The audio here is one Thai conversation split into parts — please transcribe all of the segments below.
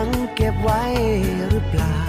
ยังเก็บไว้หรือเปล่า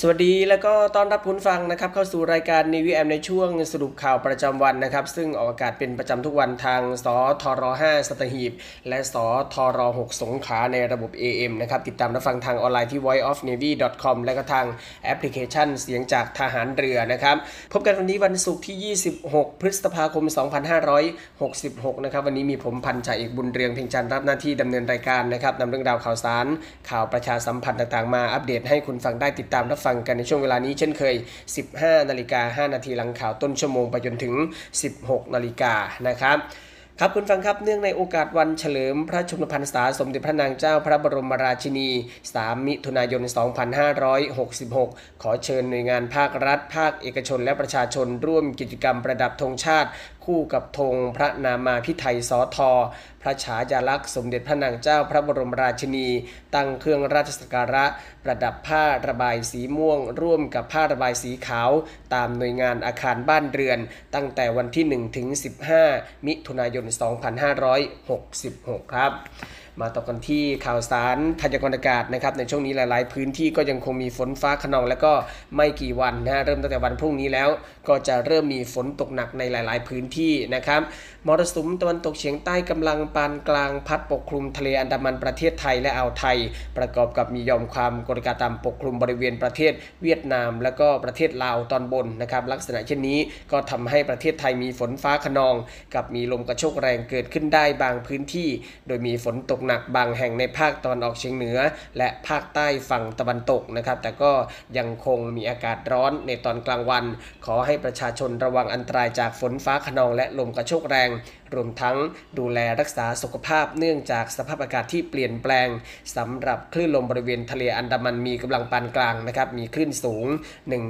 สวัสดีแล้วก็ต้อนรับคุณผู้ฟังนะครับเข้าสู่รายการ Navy AM ในช่วงสรุปข่าวประจำวันนะครับ ซึ่งออกอากาศเป็นประจำทุกวันทางสทร5สัตหีบ และสทร6สงขาในระบบ AM นะครับ ติดตามรับฟังทางออนไลน์ที่ voiceofnavy.com และก็ทางแอปพลิเคชันเสียงจากทหารเรือนะครับ พบกันวันนี้วันศุกร์ที่ 26 พฤษภาคม 2566 นะครับ วันนี้มีผมพันจ่าเอกบุญเรืองเพ็งจันทร์รับหน้าที่ดำเนินรายการนะครับนำเรื่องราวข่าวสาร ข่าวประชาสัมพันธ์ต่างๆ มาอัปเดตให้คุณฟังได้ติดตามรับฟังังกันในช่วงเวลานี้เช่นเคย 15 นาฬิกา 5 นาทีหลังข่าวต้นชั่วโมงไปจนถึง 16 นาฬิกานะครับครับคุณฟังครับเนื่องในโอกาสวันเฉลิมพระชนมพรรษาสมเด็จพระนางเจ้าพระบรมราชินี 3 มิถุนายน 2566 ขอเชิญหน่วยงานภาครัฐ ภาคเอกชนและประชาชนร่วมกิจกรรมประดับธงชาติ คู่กับธงพระนามาพิไทยสอทอ พระฉายาลักษณ์สมเด็จพระนางเจ้าพระบรมราชินี ตั้งเครื่องราชสักการะ ประดับผ้าระบายสีม่วง ร่วมกับผ้าระบายสีขาว ตามหน่วยงานอาคารบ้านเรือน ตั้งแต่วันที่ 1 ถึง 15 มิถุนายน 2566 ครับ มาต่อกันที่ข่าวสารพยากรณ์อากาศนะครับในช่วงนี้หลาย ๆ พื้นที่ก็ยังคงมีฝนฟ้าขนอง และก็ไม่กี่วันนะฮะเริ่มตั้งแต่วันพรุ่งนี้แล้ว ก็จะเริ่มมีฝนตกหนักในหลาย ๆ พื้นที่นะครับมรสุมตะวันตกเฉียงใต้กำลังปานกลางพัดปกคลุมทะเลอันดามันประเทศไทยและอ่าวไทย ประกอบกับมียอมความกดอากาศต่ำปกคลุมบริเวณประเทศเวียดนาม และก็ประเทศลาวตอนบนนะครับลักษณะเช่นนี้ก็ทำให้ประเทศไทยมีฝนฟ้าขนอง กับมีลมกระโชกแรงเกิดขึ้นได้บางพื้นที่ โดยมีฝนตกหนักบางแห่งในภาคตอนออกเฉียงเหนือ และภาคใต้ฝั่งตะวันตกนะครับ แต่ก็ยังคงมีอากาศร้อนในตอนกลางวัน ขอให้ประชาชนระวังอันตรายจากฝนฟ้าขนองและลมกระโชกแรง รวมทั้งดูแลรักษาสุขภาพเนื่องจากสภาพอากาศที่เปลี่ยนแปลงสำหรับคลื่นลมบริเวณทะเลอันดามันมีกำลังปานกลางนะครับมีคลื่นสูง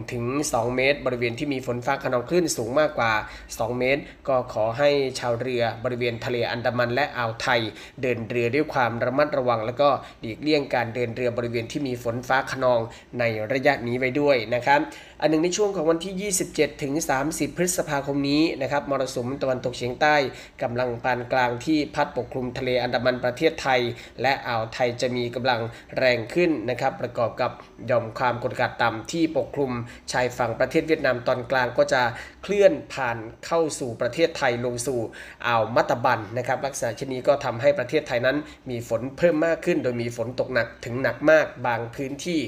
1-2 เมตร บริเวณที่มีฝนฟ้าขนองคลื่นสูงมากกว่า 2 เมตร ก็ขอให้ชาวเรือบริเวณทะเลอันดามันและอ่าวไทย เดินเรือด้วยความระมัดระวัง แล้วก็หลีกเลี่ยงการเดินเรือบริเวณที่มีฝนฟ้าขนองในระยะนี้ไว้ด้วยนะครับ อันหนึ่งในช่วงของวันที่ 27 ถึง 30 พฤษภาคมนี้นะครับมรสุมตะวันตกเฉียงใต้กำลังปานกลางที่พัดปกคลุมทะเลอันดามันประเทศไทย และอ่าวไทยจะมีกำลังแรงขึ้นนะครับประกอบกับหย่อมความกดอากาศต่ำที่ปกคลุมชายฝั่งประเทศเวียดนามตอนกลางก็จะเคลื่อนผ่านเข้าสู่ประเทศไทยลงสู่อ่าวมัตตบันนะครับลักษณะเช่นนี้ก็ทำให้ประเทศไทยนั้นมีฝนเพิ่มมากขึ้น โดยมีฝนตกหนักถึงหนักมากบางพื้นที่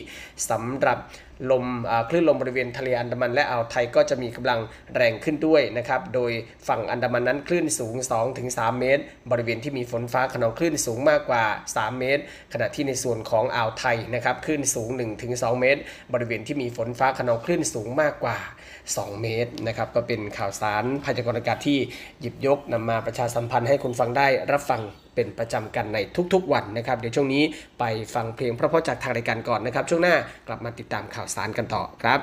สำหรับ ลมคลื่นลมบริเวณทะเลอันดามันและอ่าวไทยก็จะมีกำลังแรงขึ้นด้วยนะครับ โดยฝั่งอันดามันนั้นคลื่นสูง 2-3 เมตร บริเวณที่มีฝนฟ้าขนองคลื่นสูงมากกว่า 3 เมตร ขณะที่ในส่วนของอ่าวไทยนะครับคลื่นสูง 1-2 เมตร บริเวณที่มีฝนฟ้าขนองคลื่นสูงมากกว่า 2 เมตรนะครับก็เป็นข่าวสารพยากรณ์อากาศที่หยิบยกนำมาประชาสัมพันธ์ให้คุณฟังได้รับฟังเป็นประจำกันในทุกๆวันนะครับ เดี๋ยวช่วงนี้ไปฟังเพลงเพราะๆจากทางรายการก่อนนะครับ ช่วงหน้ากลับมาติดตามข่าวสารกันต่อครับ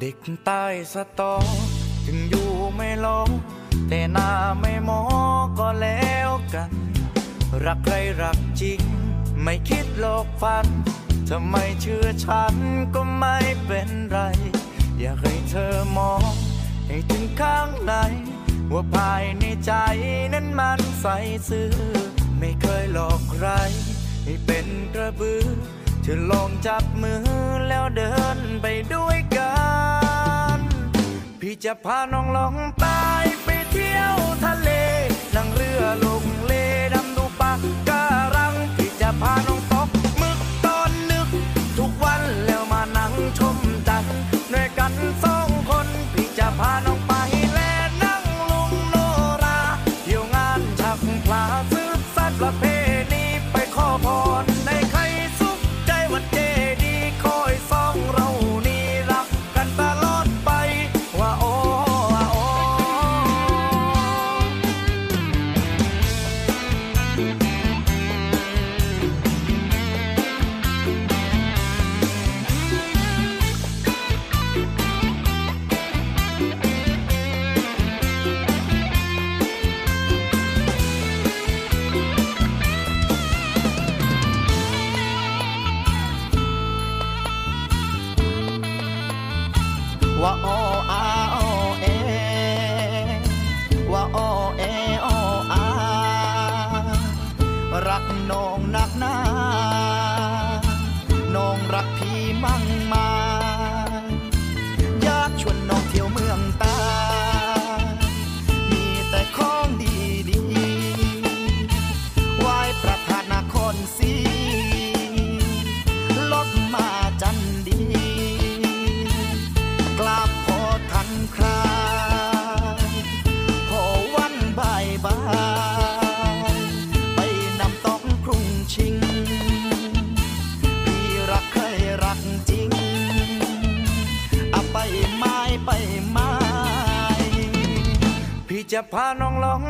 เด็กใต้สตอถึงอยู่ไม่ลงแต่หน้าไม่มอก็แล้วกัน รักใครรักจริง ไม่คิดหลอกฟันทำไมเชื่อฉันก็ไม่เป็นไร อยากให้เธอมอง ให้ถึงข้างใน ว่าภายในใจนั้นมันใสซื่อ ไม่เคยหลอกใคร ให้เป็นกระบือเธอลองจับมือแล้วเดินไปด้วยกัน พี่จะพาน้องลองไปไปเที่ยวทะเล นั่งเรือลงเลดำดูปะการัง พาน้องตกมึกตอนนึก ทุกวันแล้วมานั่งชมจันทร์ด้วยกันสองคนพี่จะพาน้อง จะพาน้องลอง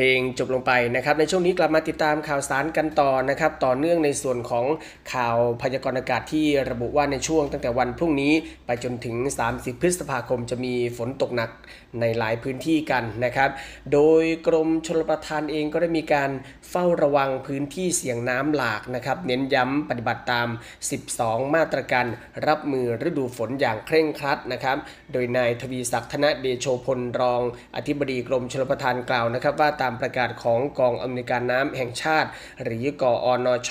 เพลงจบลงไปนะครับ ในช่วงนี้กลับมาติดตามข่าวสารกันต่อนะครับ ต่อเนื่องในส่วนของข่าวพยากรณ์อากาศที่ระบุว่าในช่วงตั้งแต่วันพรุ่งนี้ ไปจนถึง 30 พฤษภาคมจะมีฝนตกหนักในหลายพื้นที่กันนะครับ โดยกรมชลประทานเองก็ได้มีการ เฝ้าระวังพื้นที่เสี่ยงน้ำหลากนะครับ เน้นย้ำปฏิบัติตาม 12 มาตรการรับมือฤดูฝนอย่างเคร่งครัดนะครับ โดยนายทวีศักดิ์ธนเดโชพลรอง อธิบดีกรมชลประทานกล่าวนะครับ ว่าตามประกาศของกองอำนวยการน้ำแห่งชาติ หรือกอนช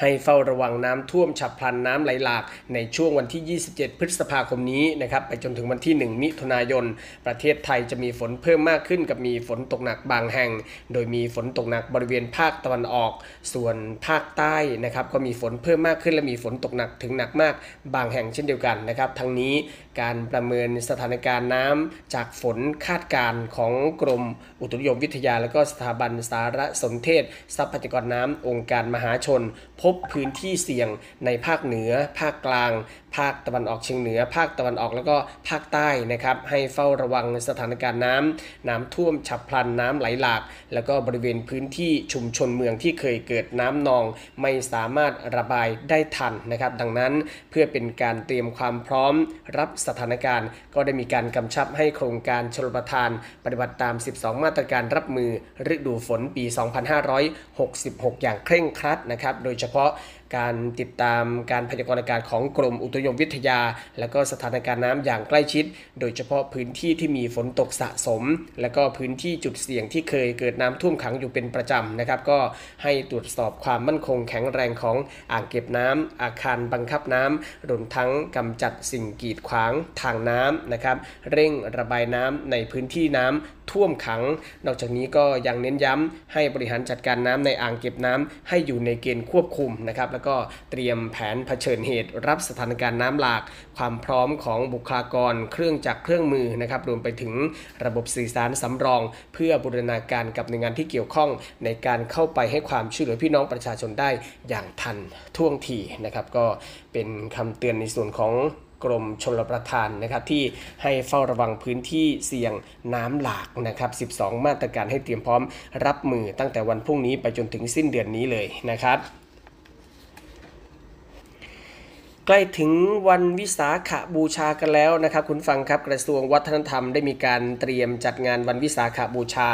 ให้เฝ้าระวังน้ำท่วมฉับพลันน้ำไหลหลาก ในช่วงวันที่ 27 พฤษภาคมนี้นะครับไปจนถึงวันที่ 1 มิถุนายน ประเทศไทยจะมีฝนเพิ่มมากขึ้นกับมีฝนตกหนักบางแห่ง โดยมีฝนตกหนักบริเวณภาคตะวันออก ส่วนภาคใต้นะครับก็มีฝนเพิ่มมากขึ้นและมีฝนตกหนักถึงหนักมากบางแห่งเช่นเดียวกันนะครับทั้งนี้การประเมินสถานการณ์น้ำจากฝนคาดการณ์ของกรมอุตุนิยมวิทยา และก็สถาบันสารสนเทศ ทรัพยากรน้ำองค์การมหาชน พบพื้นที่เสี่ยงในภาคเหนือ ภาคกลางภาคตะวันออกเฉียงเหนือ ภาคตะวันออกแล้วก็ภาคใต้นะครับ ให้เฝ้าระวังสถานการณ์น้ำน้ำท่วมฉับพลันน้ำไหลหลาก แล้วก็บริเวณพื้นที่ชุมชนเมืองที่เคยเกิดน้ำนอง ไม่สามารถระบายได้ทันนะครับ ดังนั้นเพื่อเป็นการเตรียมความพร้อมรับสถานการณ์ ก็ได้มีการกำชับให้โครงการชลประทาน ปฏิบัติตาม 12 มาตรการรับมือฤดูฝนปี 2566 อย่างเคร่งครัดนะครับ โดยเฉพาะ การติดตามการพยากรณ์อากาศของกรมอุตุนิยมวิทยา และก็สถานการณ์น้ำอย่างใกล้ชิด โดยเฉพาะพื้นที่ที่มีฝนตกสะสม และก็พื้นที่จุดเสี่ยงที่เคยเกิดน้ำท่วมขังอยู่เป็นประจำนะครับ ก็ให้ตรวจสอบความมั่นคงแข็งแรงของอ่างเก็บน้ำอาคารบังคับน้ำรวมทั้งกำจัดสิ่งกีดขวางทางน้ำนะครับ เร่งระบายน้ำในพื้นที่น้ำ ท่วมขัง นอกจากนี้ก็ยังเน้นย้ำให้บริหารจัดการน้ำในอ่างเก็บน้ำให้อยู่ในเกณฑ์ควบคุมนะครับแล้วก็เตรียมแผนเผชิญเหตุ รับสถานการณ์น้ำหลาก ความพร้อมของบุคลากรเครื่องจักรเครื่องมือนะครับรวมไปถึงระบบสื่อสารสำรอง เพื่อบูรณาการกับหน่วยงานที่เกี่ยวข้อง ในการเข้าไปให้ความช่วยเหลือพี่น้องประชาชนได้อย่างทันท่วงทีนะครับก็เป็นคำเตือนในส่วนของ กรมชลประทานนะครับที่ให้เฝ้าระวังพื้นที่เสี่ยงน้ำหลากนะครับ 12 มาตรการให้เตรียมพร้อมรับมือตั้งแต่วันพรุ่งนี้ไปจนถึงสิ้นเดือนนี้เลยนะครับ ใกล้ถึงวันวิสาขบูชากันแล้วนะครับ คุณผู้ฟังครับกระทรวงวัฒนธรรมได้มีการเตรียมจัดงานวันวิสาขบูชา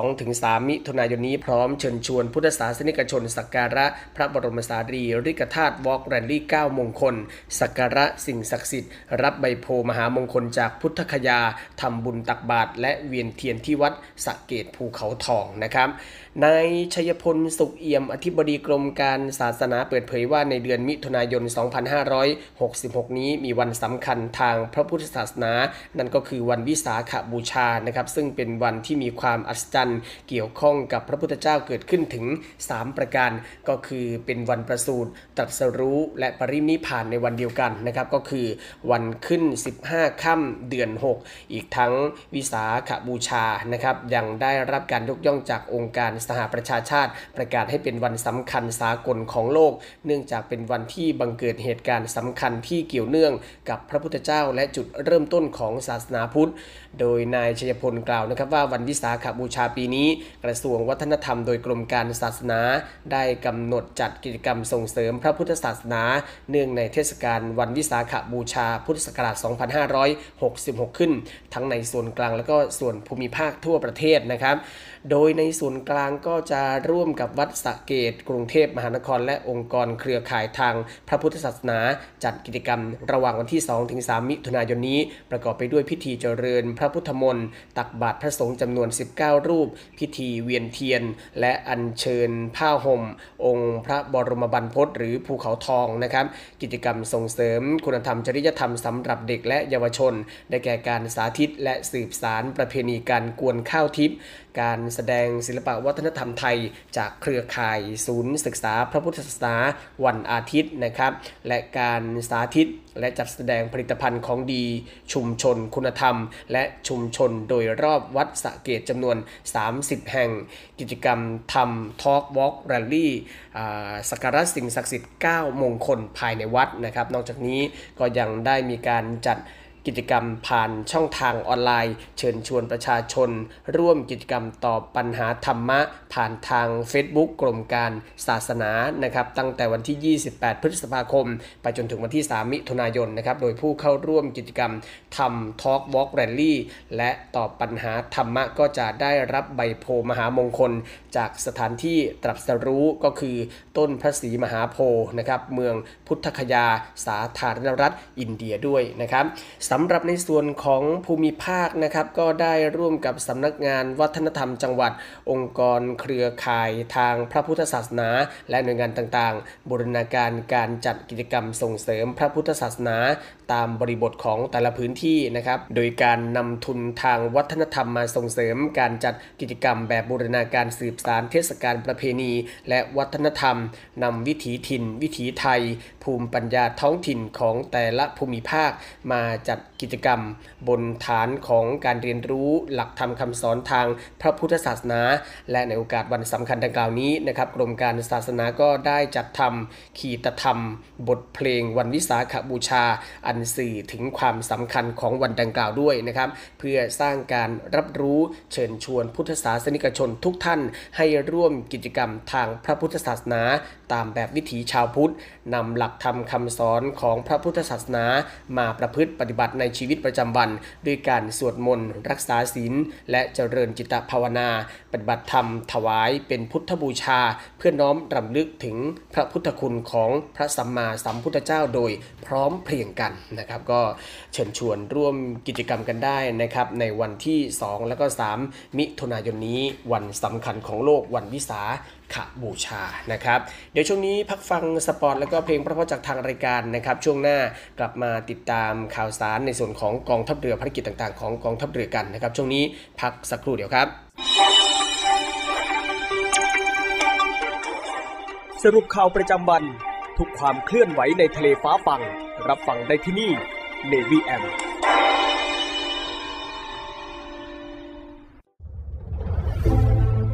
2-3 มิถุนายนนี้พร้อมเชิญชวนพุทธศาสนิกชน สักการะพระบรมสารีริกธาตุ walk rally 9มงคล สักการะสิ่งศักดิ์สิทธิ์ รับใบโพธิ์มหามงคลจากพุทธคยาทำบุญตักบาตรและเวียนเทียนที่วัดสระเกศภูเขาทองนะครับนายชัยพลสุขเอี่ยม อธิบดีกรมการศาสนาเปิดเผยว่าในเดือนมิถุนายน 2566 นี้มีวันสำคัญทางพระพุทธศาสนา นั่นก็คือวันวิสาขบูชานะครับ ซึ่งเป็นวันที่มีความอัศจรรย์เกี่ยวข้องกับพระพุทธเจ้าเกิดขึ้นถึง 3 ประการ ก็คือเป็นวันประสูติตรัสรู้และปรินิพานในวันเดียวกันนะครับ ก็คือวันขึ้น 15 ค่ำเดือน 6 อีกทั้งวิสาขบูชานะครับยังได้รับการยกย่องจากองค์การสหประชาชาติ ประกาศให้เป็นวันสำคัญสากลของโลก เนื่องจากเป็นวันที่บังเกิดเหตุการณ์สำคัญที่เกี่ยวเนื่องกับพระพุทธเจ้าและจุดเริ่มต้นของศาสนาพุทธ โดยนายชัยพลกล่าวนะครับว่าวันวิสาขบูชาปีนี้ กระทรวงวัฒนธรรมโดยกรมการศาสนา ได้กำหนดจัดกิจกรรมส่งเสริมพระพุทธศาสนา เนื่องในเทศกาลวันวิสาขบูชาพุทธศักราช 2566 ขึ้น ทั้งในส่วนกลางและก็ส่วนภูมิภาคทั่วประเทศนะครับ โดยในส่วนกลางก็จะร่วมกับวัดสะเกตกรุงเทพมหานคร และองค์กรเครือข่ายทางพระพุทธศาสนา จัดกิจกรรมระหว่างวันที่ 2-3 มิถุนายนนี้ ประกอบไปด้วยพิธีเจริญพระพุทธมนต์ตักบาตรพระสงฆ์จำนวน 19 รูป พิธีเวียนเทียน และอัญเชิญผ้าห่ม องค์พระบรมบรรพตหรือภูเขาทองนะครับ กิจกรรมส่งเสริมคุณธรรมจริยธรรมสำหรับเด็กและเยาวชน ได้แก่การสาธิตและสืบสารประเพณีการกวนข้าวทิพย์ การแสดงศิลปวัฒนธรรมไทย จากเครือข่ายศูนย์ศึกษาพระพุทธศาสนาวันอาทิตย์นะครับและการสาธิตและจัดแสดงผลิตภัณฑ์ของดี ชุมชนคุณธรรม และชุมชนโดยรอบวัดสะเกตจำนวน 30 แห่ง กิจกรรมทำทอล์กวอล์กแรลลี่สักการะสิ่งศักดิ์สิทธิ์ 9 มงคลภายในวัดนะครับ นอกจากนี้ก็ยังได้มีการจัด กิจกรรมผ่านช่องทางออนไลน์ เชิญชวนประชาชน ร่วมกิจกรรมตอบปัญหาธรรมะ ผ่านทาง Facebook กรมการศาสนานะครับตั้งแต่วันที่ 28 พฤษภาคม ไปจนถึงวันที่ 3 มิถุนายนนะครับโดยผู้เข้าร่วมกิจกรรมทำทอล์กวอล์กแรลลี่และตอบปัญหาธรรมะก็จะได้รับใบโพมหามงคล จากสถานที่ตรัสรู้ก็คือต้นพระศรีมหาโพนะครับเมืองพุทธคยาสาธารณรัฐอินเดียด้วยนะครับสำหรับในส่วนของภูมิภาคนะครับ ก็ได้ร่วมกับสำนักงานวัฒนธรรมจังหวัด องค์กรเครือข่ายทางพระพุทธศาสนา และหน่วยงานต่างๆ บูรณาการการจัดกิจกรรมส่งเสริมพระพุทธศาสนา ตามบริบทของแต่ละพื้นที่นะครับ โดยการนำทุนทางวัฒนธรรมมาส่งเสริมการจัดกิจกรรมแบบบูรณาการสืบสารเทศกาลประเพณี และวัฒนธรรมนำวิถีถิ่น วิถีไทย ภูมิปัญญาท้องถิ่นของแต่ละภูมิภาคมาจัด กิจกรรม บนฐานของการเรียนรู้หลักธรรมคำสอนทางพระพุทธศาสนา และในโอกาสวันสำคัญดังกล่าวนี้นะครับกรมการศาสนาก็ได้จัดทำขีตธรรม บทเพลงวันวิสาขบูชา อันสื่อถึงความสำคัญของวันดังกล่าวด้วยนะครับ เพื่อสร้างการรับรู้เชิญชวนพุทธศาสนิกชนทุกท่านให้ร่วมกิจกรรมทางพระพุทธศาสนา ตามแบบวิถีชาวพุทธนำหลักธรรมคำสอนของพระพุทธศาสนา มาประพฤติปฏิบัติในชีวิตประจำวัน ด้วยการสวดมนต์ รักษาศีล และเจริญจิตภาวนา ปฏิบัติธรรม ถวายเป็นพุทธบูชา เพื่อน้อมรำลึกถึงพระพุทธคุณของพระสัมมาสัมพุทธเจ้าโดยพร้อมเพรียงกันนะครับก็เชิญชวนร่วมกิจกรรมกันได้นะครับในวันที่ 2 และก็ 3 มิถุนายนนี้วันสำคัญของโลกวันวิสา ขบูชานะครับ เดี๋ยวช่วงนี้พักฟังสปอร์ตแล้วก็เพลงเพราะๆจากทางรายการนะครับ ช่วงหน้ากลับมาติดตามข่าวสารในส่วนของกองทัพเรือภารกิจต่างๆ ของกองทัพเรือกันนะครับ ช่วงนี้พักสักครู่เดียวครับ สรุปข่าวประจำวัน ทุกความเคลื่อนไหวในทะเลฟ้าฟัง รับฟังได้ที่นี่ Navy M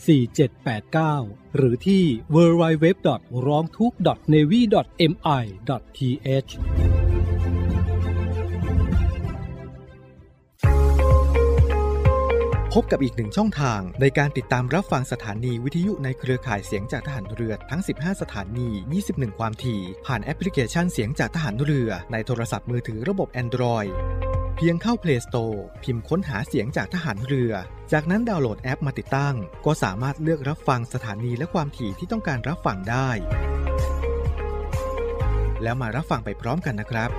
4789 หรือที่ www. ร้องทุก navy mi th พบกับอีกหนึ่งช่องทางในการติดตามรับฟังสถานีวิทยุในเครือข่ายเสียงจากทหารเรือทั้ง 15 สถานี 21 ความถี่ ผ่านแอปพลิเคชันเสียงจากทหารเรือในโทรศัพท์มือถือระบบ Android พียงเข้า Play Store พิมพ์ค้นหาเสียงจากทหารเรือ จากนั้นดาวน์โหลดแอปมาติดตั้ง ก็สามารถเลือกรับฟังสถานีและความถี่ที่ต้องการรับฟังได้ แล้วมารับฟังไปพร้อมกันนะครับ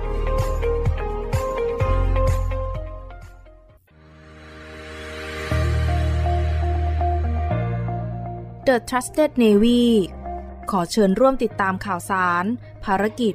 The Trusted Navy ขอเชิญร่วมติดตามข่าวสาร ภารกิจ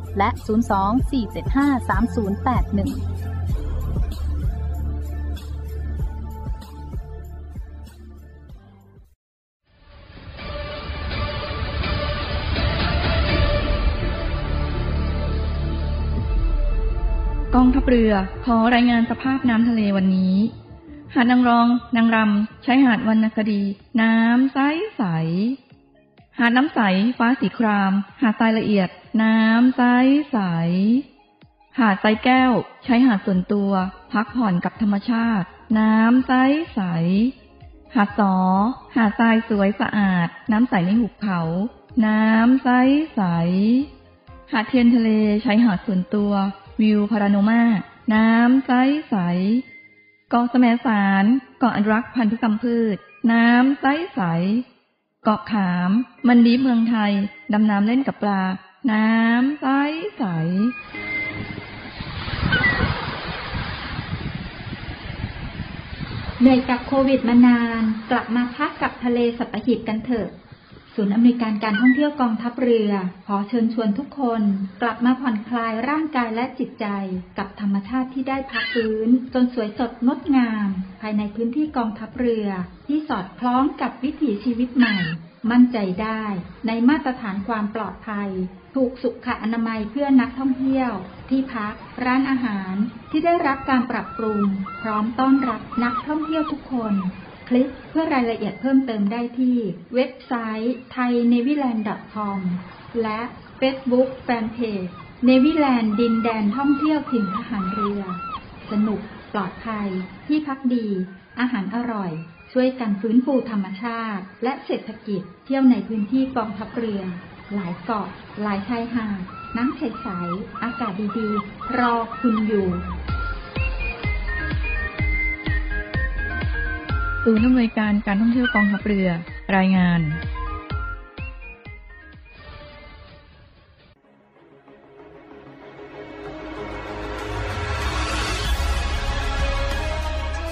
และ 02-475-3081กองทัพเรือขอรายงานสภาพน้ำทะเลวันนี้ หาดนางรอง นางรำใช้หาดวรรณคดี น้ำใสใส หาดน้ำใส ฟ้าสีคราม หาดทรายละเอียด น้ำใสใส หาดทรายแก้ว ใช้หาดส่วนตัว พักผ่อนกับธรรมชาติ น้ำใสใส หาดสอ หาดทรายสวยสะอาด น้ำใสในหุบเขา น้ำใสใส หาดเทียนทะเลใช้หาดส่วนตัว วิวพาราโนมา น้ำใสใสเกาะแสมสารเกาะอนุรักษ์พันธุกรรมพืช น้ำใสใส เกาะขาม มันดีเมืองไทย ดำน้ำเล่นกับปลา น้ำใสใสเหนื่อยกับโควิดมานาน กลับมาพักกับทะเลสัตหีบกันเถอะ ศูนย์อำนวยการการท่องเที่ยวกองทัพเรือ ขอเชิญชวนทุกคน กลับมาผ่อนคลายร่างกายและจิตใจ กับธรรมชาติที่ได้พักฟื้น จนสวยสดงดงาม ภายในพื้นที่กองทัพเรือ ที่สอดคล้องกับวิถีชีวิตใหม่ มั่นใจได้ในมาตรฐานความปลอดภัย ถูกสุขอนามัยเพื่อนักท่องเที่ยว ที่พัก ร้านอาหารที่ได้รับการปรับปรุง พร้อมต้อนรับนักท่องเที่ยวทุกคน คลิกเพื่อรายละเอียดเพิ่มเติมได้ที่ เว็บไซต์ thainewiland.com และ Facebook Fanpage เนวิแลนด์ดินแดนท่องเที่ยวถิ่นทหารเรือ สนุกปลอดภัย ที่พักดี อาหารอร่อย ช่วยกันฟื้นฟูธรรมชาติ และเศรษฐกิจ เที่ยวในพื้นที่กองทัพเรือ หลายเกาะ หลายชายหาด น้ำใสๆอากาศดีๆ รอคุณอยู่ศูนย์อำนวยการการท่องเที่ยวกองทัพเรือ รายงาน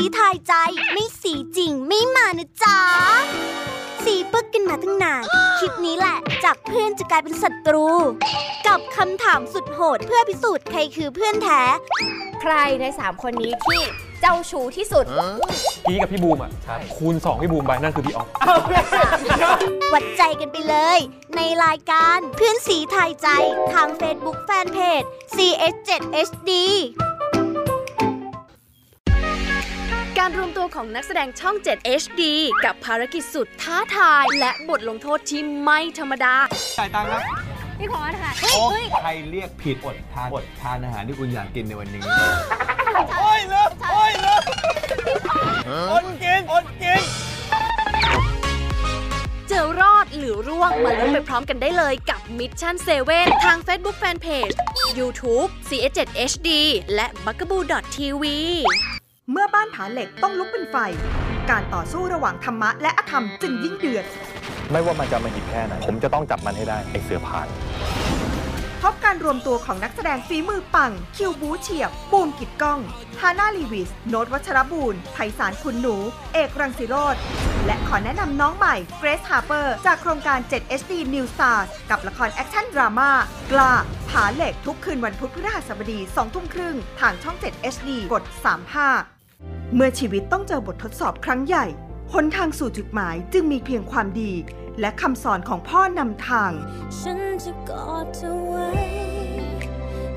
สีถ่ายใจ ไม่สีจริงไม่มานะจ๊ะ สีปึกกันมาตั้งนาน คลิปนี้แหละ จากเพื่อนจะกลายเป็นศัตรู กับคำถามสุดโหดเพื่อพิสูจน์ใครคือเพื่อนแท้ ใครใน 3 คนนี้ที่เจ้าชู้ที่สุด พี่กับพี่บูมอะคูณ 2 พี่บูมไปนั่นคือพี่ออฟวัดใจกันไปเลย ในรายการเพื่อนสีถ่ายใจทาง Facebook Fanpage CS7HD การรวมตัวของนักแสดงช่อง 7 HD กับภารกิจสุดท้าทาย และบทลงโทษที่ไม่ธรรมดา จ่ายตังค์นะพี่พอสค่ะโอ้ใครเรียกผิดอดทานอดทานอาหารที่คุณอยากกินในวันนี้ โอ้ยเลิกโอ้ยเลิกอดกินอดกินจะรอดหรือร่วงมาลุ้นไปพร้อมกันได้เลยกับ Mission 7 ทาง Facebook Fanpage YouTube CS7 HD และ b u g a b o o TV เมื่อบ้านผาเหล็กต้องลุกเป็นไฟ การต่อสู้ระหว่างธรรมะและอธรรมจึงยิ่งเดือด ไม่ว่ามันจะมาหิบแค่ไหน ผมจะต้องจับมันให้ได้ ไอ้เสือผ่าน พบการรวมตัวของนักแสดงฝีมือปัง คิวบู๊เฉียบ บูมกิดก้อง ฮาน่าลีวิส โนตวัชรบูรณ์ไพศาลคุณหนู เอกรังสิโรธและขอแนะนำน้องใหม่เกรซฮาร์เปอร์จากโครงการ 7 HD New Stars กับละครแอคชั่นดราม่ากล้าผาเหล็กทุกคืนวันพุธพฤหัสบดี2ทุ่มครึ่งทางช่อง 7 HD กด 35 เมื่อชีวิตต้องเจอบททดสอบครั้งใหญ่หนทางสู่จุดหมายจึงมีเพียงความดี และคำสอนของพ่อนำทาง ฉันจะกอดเธอไว้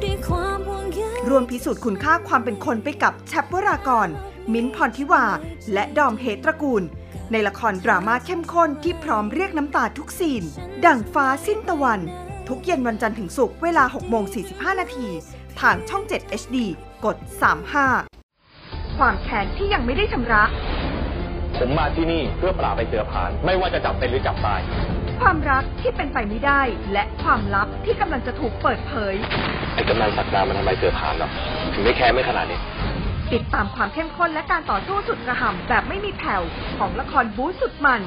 ด้วยความห่วงใยรวมพิสูจน์คุณค่าความเป็นคนไปกับแชปวรากร มิ้นท์พรทิวา และดอมเฮตระกูล ในละครดราม่าเข้มข้นที่พร้อมเรียกน้ำตาทุกซีน ดั่งฟ้าสิ้นตะวัน ทุกเย็นวันจันทร์ถึงศุกร์เวลา6โมง45 นาที ทางช่อง 7 HD กด 35 ความแค้นที่ยังไม่ได้ชำระ ผมมาที่นี่เพื่อปราบไอเสือผ่าน ไม่ว่าจะจับเป็นหรือจับตาย ความรักที่เป็นไปไม่ได้ และความลับที่กำลังจะถูกเปิดเผย ไอ้กำนันสักดามันทำไมเสือผ่านหรอกถึงได้แค้นไม่ขนาดนี้ ติดตามความเข้มข้นและการต่อสู้สุดกระหำแบบไม่มีแผ่วของละครบู๊สุดมัน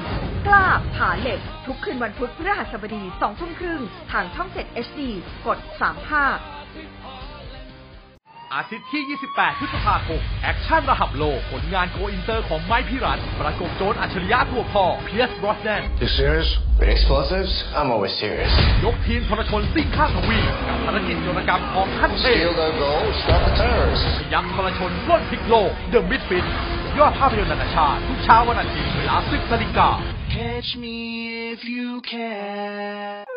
กล้าผาเหล็ก ทุกคืนวันพุธพฤหัสบดี2ทุ่มครึ่งทางช่อง 7 HD กด 35 อาทิตย์ที่ 28 พฤษภาคม แอคชั่นระดับโลก ผลงาน go inter ของไมค์พิรัชต์ประกบโจรอัจฉริยะตัวพ่อเพียร์ซ บรอสแนน You serious? With explosives? I'm always serious. ยกทีมทรชนซิ่งข้ามทวีปกับภารกิจโจรกรรมของขั้นเทพ Steal their gold, stop the terrorists. พยัคฆ์ทรชนปล้นพลิกโลก The Misfits ยอดภาพยนตร์นานาชาติทุกเช้าวันอาทิตย์เวลา10นาฬิกา Catch me if you can.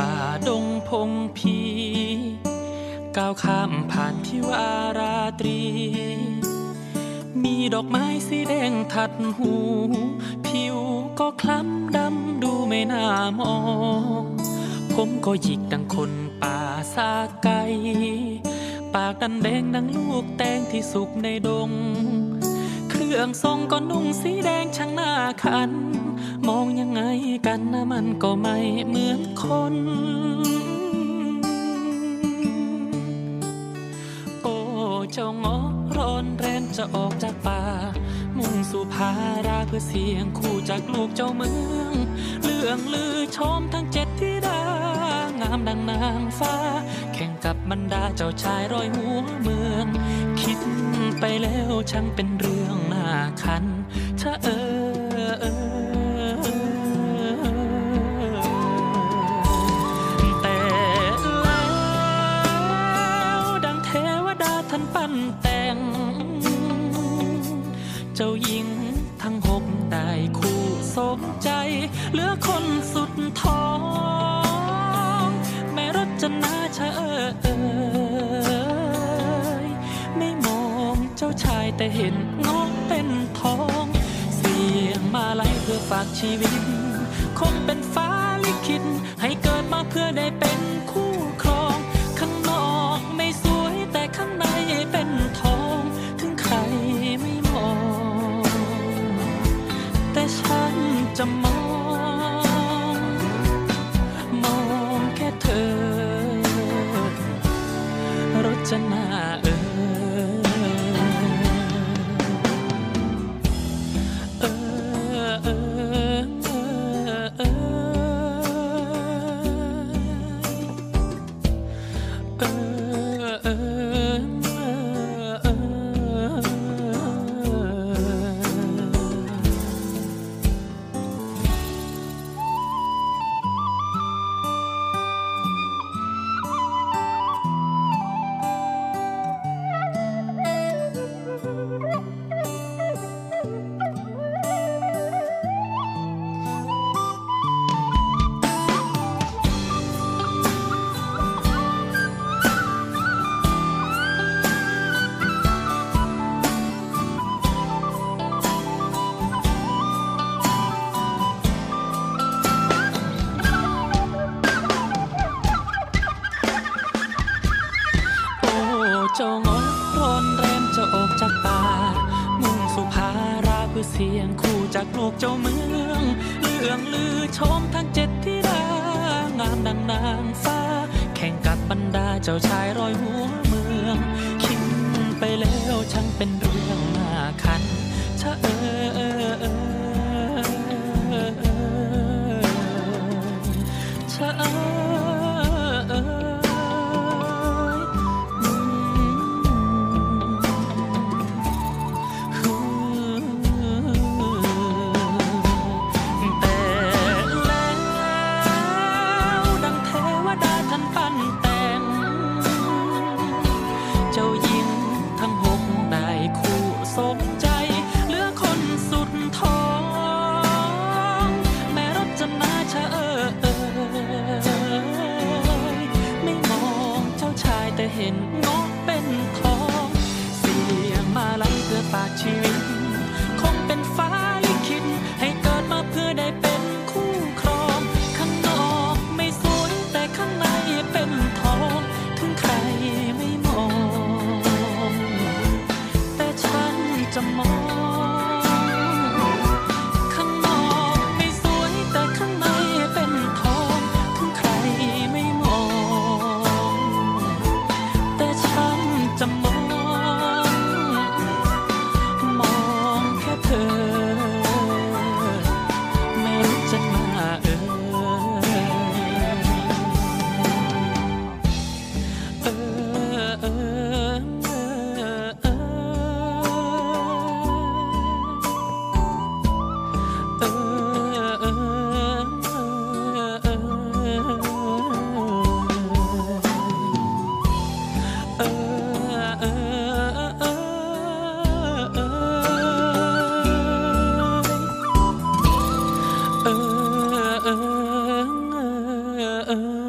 ย่าดงพงพีก้าวข้ามผ่านที่วาราตรี มีดอกไม้สีแดงทัดหู ผิวก็คล้ำดำดูไม่น่ามอง ผมก็หยิกดังคนป่าซาไกปากดันแดงดังลูกแตงที่สุกในดง เครื่องทรงก็นุ่งสีแดงช่างหน้าคัน มองยังไงกันนะมันก็ไม่เหมือนคน โอ้เจ้างอร้อนแรนจะออกจากป่า มุ่งสู่พาราเพื่อเสียงคู่จากลูกเจ้าเมืองเรื่องลือชมทั้งเจ็ดที่ดางามดังนางฟ้า แข่งกับบรรดาเจ้าชายร้อยหัวเมือง คิดไปแล้วช่างเป็นเรื่องน่าคันเออเออ ท่านปั้นแต่ง เจ้าหญิงทั้งหกได้คู่สมใจ เหลือคนสุดท้อง แม่รจนาเชอเอยไม่มองเจ้าชายแต่เห็นงอกเป็นทอง เสียงมาไล่เพื่อฝากชีวิต คงเป็นฟ้าลิขิตให้เกิดมาเพื่อได้ แต่ฉันจะมอง มองแค่เธอรจนาเอ earth.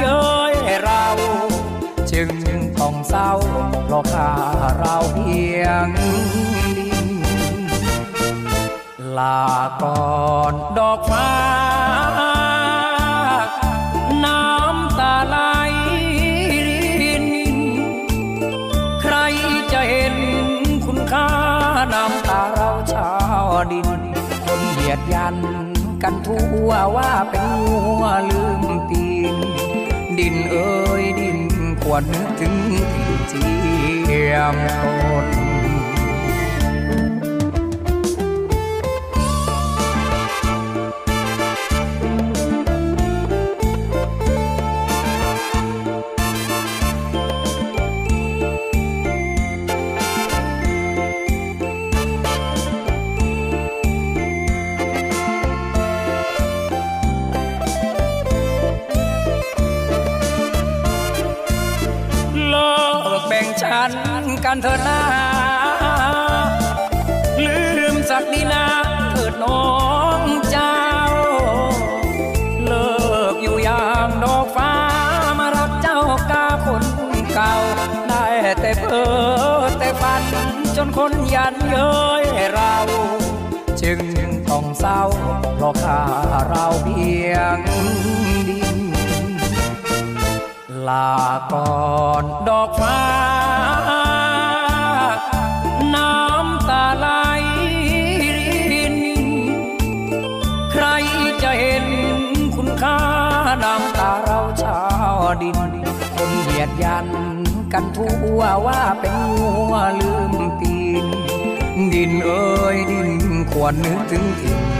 เย้ยเรา จึงต้องเศร้าเพราข้าเราเพียงดินลาก่อนดอกฟ้า น้ำตาไหลรินใครจะเห็นคุณค่าน้ำตาเราชาวดิน คนเหยียดยันกันทั่วว่าเป็นงัวลืมตี ดินเอ้ยดินควรนึกถึงถิ่นที่แอมคน กันเถิดนาลืมสักดีนาเถิดน้องเจ้า เลิกอยู่อย่างดอกฟ้ามารักเจ้ากาคนเก่า ได้แต่เพ้อแต่ฝัน จนคนยันเย้ยเรา จึงต้องเศร้าเพราะข้าเราเพียงดินลาก่อนดอกฟ้า ทั่วว่าเป็นงัวลืมตีน ดินเอ้ยดินควรนึกถึงถิ่น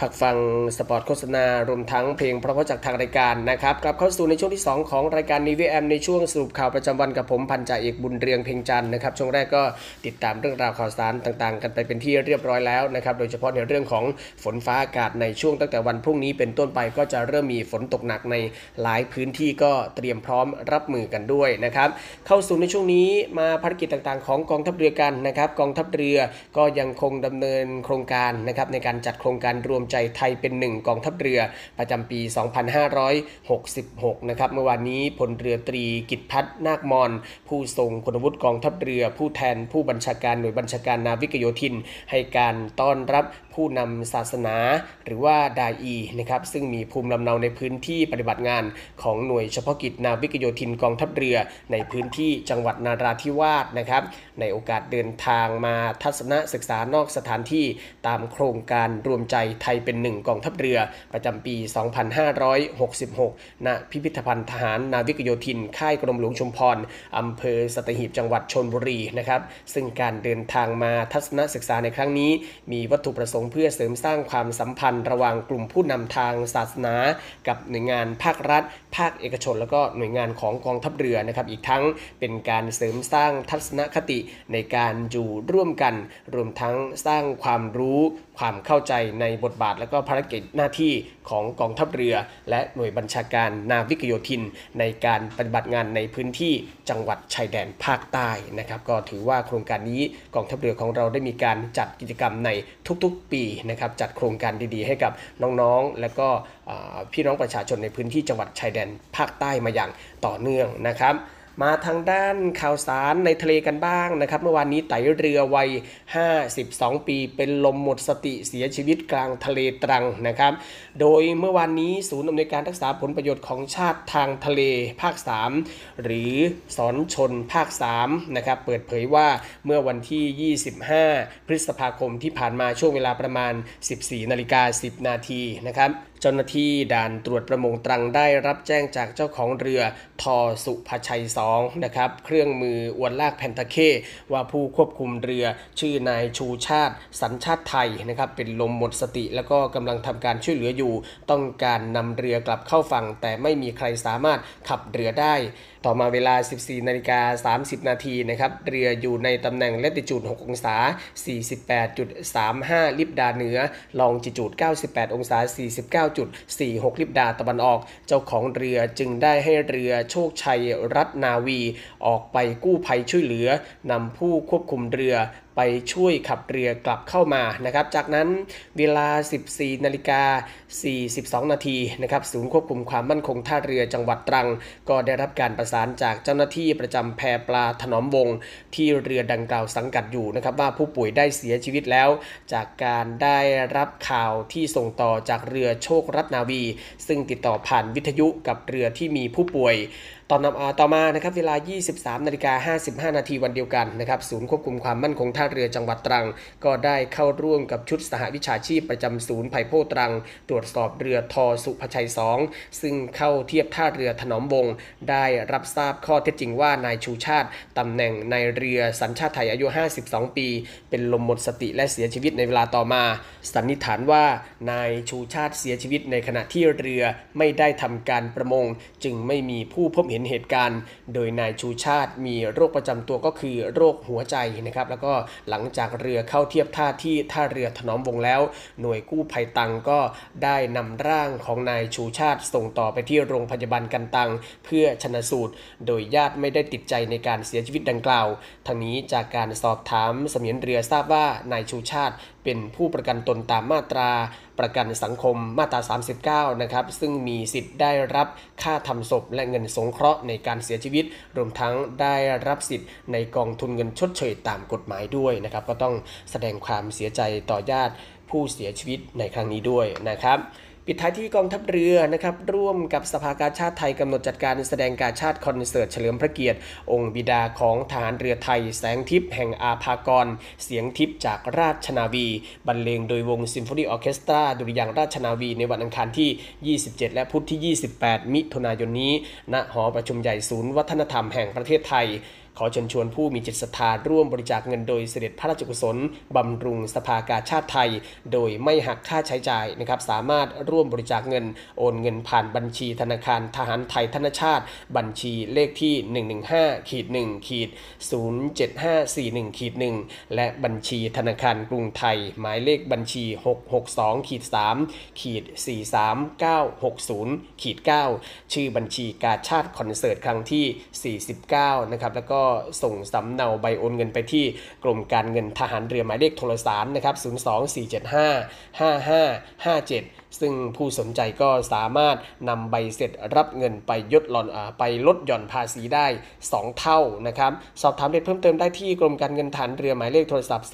พักฟังสปอร์ตโฆษณารวมทั้งเพลงเพราะๆจากทางรายการนะครับกลับเข้าสู่ในช่วงที่ 2 ของรายการ Navy AM ในช่วงสรุปข่าวประจำวันกับผมพันจ่าเอกบุญเรืองเพ่งจันนะครับช่วงแรกก็ติดตามเรื่องราวข่าวสารต่างๆ กันไปเป็นที่เรียบร้อยแล้วนะครับโดยเฉพาะในเรื่องของฝนฟ้าอากาศในช่วงตั้งแต่วันพรุ่งนี้เป็นต้นไปก็จะเริ่มมีฝนตกหนักในหลายพื้นที่ก็เตรียมพร้อมรับมือกันด้วยนะครับเข้าสู่ในช่วงนี้มาภารกิจต่างๆ ของกองทัพเรือกันนะครับกองทัพเรือก็ยังคงดำเนินโครงการนะครับในการจัดโครงการรวมใจไทยเป็นหนึ่งกองทัพเรือประจำปี 2566 นะครับ เมื่อวานนี้พลเรือตรีกิตพัฒนาคมอน ผู้ทรงคุณวุฒิกองทัพเรือ ผู้แทนผู้บัญชาการหน่วยบัญชาการนาวิกโยธิน ให้การต้อนรับผู้นำศาสนาหรือว่าดาอีนะครับซึ่งมีภูมิลำเนาในพื้นที่ปฏิบัติงานของหน่วยเฉพาะกิจนาวิกโยธินกองทัพเรือ ในพื้นที่จังหวัดนาราธิวาสนะครับในโอกาสเดินทางมาทัศนศึกษานอกสถานที่ตามโครงการรวมใจไทยเป็นหนึ่งกองทัพเรือประจำปี 2566 ณ พิพิธภัณฑ์ทหารนาวิกโยธิน ค่ายกรมหลวงชุมพรอำเภอสัตหีบจังหวัดชนบุรีนะครับซึ่งการเดินทางมาทัศนศึกษาในครั้งนี้ มีวัตถุประสงค์เพื่อเสริมสร้างความสัมพันธ์ระหว่างกลุ่มผู้นำทางศาสนา กับหน่วยงานภาครัฐ ภาคเอกชน แล้วก็หน่วยงานของกองทัพเรือนะครับอีกทั้งเป็นการเสริมสร้างทัศนคติในการอยู่ร่วมกัน รวมทั้งสร้างความรู้ความเข้าใจในบทบาทและก็ภารกิจหน้าที่ของกองทัพเรือ และหน่วยบัญชาการนาวิกโยธิน ในการปฏิบัติงานในพื้นที่จังหวัดชายแดนภาคใต้นะครับก็ถือว่าโครงการนี้กองทัพเรือของเราได้มีการจัดกิจกรรมในทุกๆ ปีนะครับจัดโครงการดีๆ ให้กับน้องๆ และก็พี่น้องประชาชนในพื้นที่จังหวัดชายแดนภาคใต้มาอย่างต่อเนื่องนะครับ มาทางด้านข่าวสารในทะเลกันบ้างนะครับเมื่อวานนี้ไตเรือวัย 52 ปีเป็นลมหมดสติเสียชีวิตกลางทะเลตรังนะครับ โดยเมื่อวานนี้ศูนย์อำนวยการรักษาผลประโยชน์ของชาติทางทะเลภาค 3 หรือสอนชนภาค3นะครับเปิดเผยว่าเมื่อวันที่ 25 พฤษภาคมที่ผ่านมาช่วงเวลาประมาณ 14นาฬิกา10 นาทีนะครับ เจ้าหน้าที่ด่านตรวจประมงตรังได้รับแจ้งจากเจ้าของเรือทอสุภชัย 2 นะครับ เครื่องมืออวนลากแพนตะเค ว่าผู้ควบคุมเรือชื่อนายชูชาติ สัญชาติไทยนะครับ เป็นลมหมดสติ แล้วก็กำลังทำการช่วยเหลืออยู่ ต้องการนำเรือกลับเข้าฝั่ง แต่ไม่มีใครสามารถขับเรือได้ ต่อมาเวลา 14นาฬิกา30 นาทีนะครับเรืออยู่ในตำแหน่งเลติจูด 6 องศา 48.35 ลิบดาเหนือ ลองจิจูด 98 องศา49.46 ลิบดาตะวันออก เจ้าของเรือจึงได้ให้เรือโชคชัยรัตนาวี ออกไปกู้ภัยช่วยเหลือนำผู้ควบคุมเรือไปช่วยขับเรือกลับเข้ามานะครับ จากนั้นเวลา 14 นาฬิกา 42 นาทีนะครับศูนย์ควบคุมความมั่นคงท่าเรือจังหวัดตรัง ก็ได้รับการประสานจากเจ้าหน้าที่ประจำแพปลาถนอมวง ที่เรือดังกล่าวสังกัดอยู่นะครับว่าผู้ป่วยได้เสียชีวิตแล้ว จากการได้รับข่าวที่ส่งต่อจากเรือโชครัตนาวี ซึ่งติดต่อผ่านวิทยุกับเรือที่มีผู้ป่วย ตอนต่อมานะครับเวลา 23นาฬิกา55 นาทีวันเดียวกันนะครับศูนย์ควบคุมความมั่นคงท่าเรือจังหวัดตรัง ก็ได้เข้าร่วมกับชุดสหวิชาชีพประจำศูนย์ไผ่โพตรัง ตรวจสอบเรือทอสุภชัย 2 ซึ่งเข้าเทียบท่าเรือถนอมวง ได้รับทราบข้อเท็จจริงว่านายชูชาติตำแหน่งในเรือสัญชาติไทยอายุ 52 ปี เป็นลมหมดสติและเสียชีวิตในเวลาต่อมา สันนิษฐานว่านายชูชาติเสียชีวิตในขณะที่เรือไม่ได้ทำการประมง จึงไม่มีผู้พบเห็นเหตุการณ์ โดยนายชูชาติมีโรคประจำตัวก็คือโรคหัวใจนะครับ แล้วก็หลังจากเรือเข้าเทียบท่าที่ท่าเรือถนอมวงแล้ว หน่วยกู้ภัยตังก็ได้นำร่างของนายชูชาติ ส่งต่อไปที่โรงพยาบาลกันตัง เพื่อชนะสูตร โดยญาติไม่ได้ติดใจในการเสียชีวิตดังกล่าวทางนี้จากการสอบถามเสมียนเรือทราบว่านายชูชาติเป็นผู้ประกันตนตามมาตราประกันสังคมมาตรา 39 นะครับ ซึ่งมีสิทธิ์ได้รับค่าทำศพและเงินสงเคราะห์ในการเสียชีวิต รวมทั้งได้รับสิทธิ์ในกองทุนเงินชดเชยตามกฎหมายด้วยนะครับ ก็ต้องแสดงความเสียใจต่อญาติผู้เสียชีวิตในครั้งนี้ด้วยนะครับ ปิดท้ายที่กองทัพเรือนะครับร่วมกับสภากาชาติไทยกำหนดจัดการแสดงการชาติคอนเสิร์ตเฉลิมพระเกียรติ องค์บิดาของทหารเรือไทย แสงทิพย์แห่งอาภากร เสียงทิพย์จากราชนาวี บรรเลงโดยวงซิมโฟนีออเคสตราดุริยางราชนาวี ในวันอังคารที่ 27 และพุธที่ 28 มิถุนายนนี้ ณหอประชุมใหญ่ศูนย์วัฒนธรรมแห่งประเทศไทย ขอเชิญชวนผู้มีจิตศรัทธาร่วมบริจาคเงินโดยเสด็จพระราชกุศลบำรุงสภากาชาติไทย โดยไม่หักค่าใช้จ่ายนะครับสามารถร่วมบริจาคเงิน โอนเงินผ่านบัญชีธนาคารทหารไทยธนชาติ บัญชีเลขที่ 115ขีด1ขีด07541ขีด1และบัญชีธนาคารกรุงไทย หมายเลขบัญชี 662ขีด3ขีด43960ขีด9ชื่อบัญชีกาชาติคอนเสิร์ตครั้งที่ 49นะครับแล้วก็ส่งสำเนาใบโอนเงินไปที่กรมการเงินทหารเรือหมายเลขโทรสารนะครับ 024755557 ซึ่งผู้สนใจก็สามารถนำใบเสร็จรับเงินไปยดหลอนอไปลดหย่อนภาษีได้ 2 เท่านะครับ สอบถามเด็ดเพิ่มเติมได้ที่กรมการเงินทหารเรือหมายเลขโทรศัพท์ 02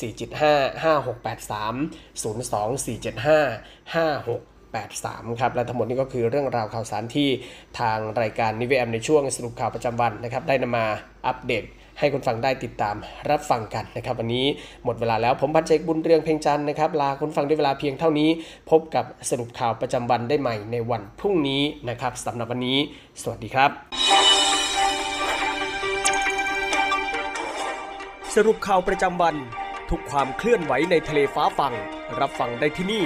475 5683 02 475 56 83 ครับ และทั้งหมดนี้ก็คือเรื่องราวข่าวสารที่ทางรายการนิเวศในช่วงสรุปข่าวประจำวันนะครับ ได้นำมาอัปเดตให้คุณฟังได้ติดตามรับฟังกันนะครับ วันนี้หมดเวลาแล้วผมพันเจกบุญเรืองเพ่งจันนะครับ ลาคุณฟังด้วยเวลาเพียงเท่านี้ พบกับสรุปข่าวประจำวันได้ใหม่ในวันพรุ่งนี้นะครับสำหรับวันนี้ สวัสดีครับ สรุปข่าวประจำวัน ทุกความเคลื่อนไหวในทะเลฟ้าฟัง รับฟังได้ที่นี่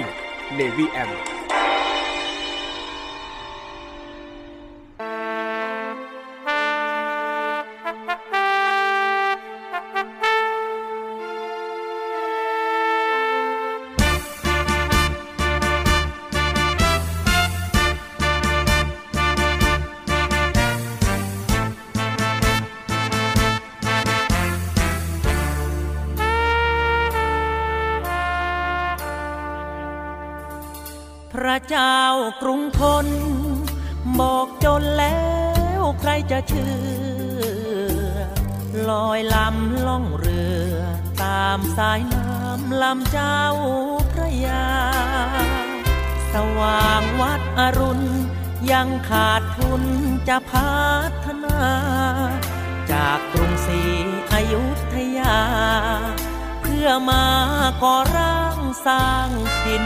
Navy M เจ้ากรุงทน บอกจนแล้วใครจะเชื่อ ลอยลำล่องเรือ ตามสายน้ำลำเจ้าพระยา สว่างวัดอรุณ ยังขาดทุนจะพัฒนา จากกรุงศรีอยุธยา เพื่อมาก่อร่างสร้างถิ่น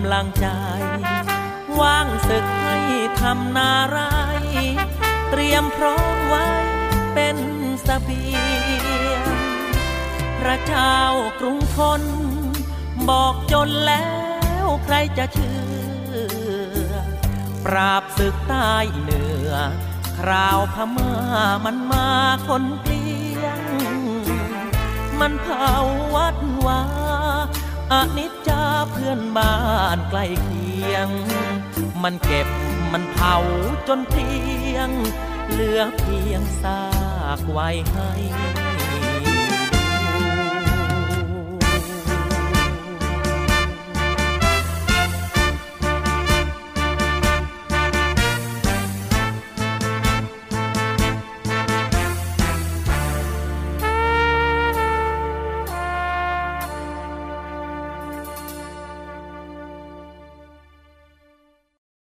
ำลังใจ ว่างศึกให้ทำนาไร เตรียมพร้อมไว้เป็นสเสบียง พระเจ้ากรุงทน บอกจนแล้วใครจะเชื่อ ปราบศึกใต้เหนือ คราวพม่ามันมาคนเกลียง มันเผาวัดวาอนิจจ เพื่อนบ้านใกล้เคียง มันเก็บมันเผาจนเกลียง เหลือเพียงซากไว้ให้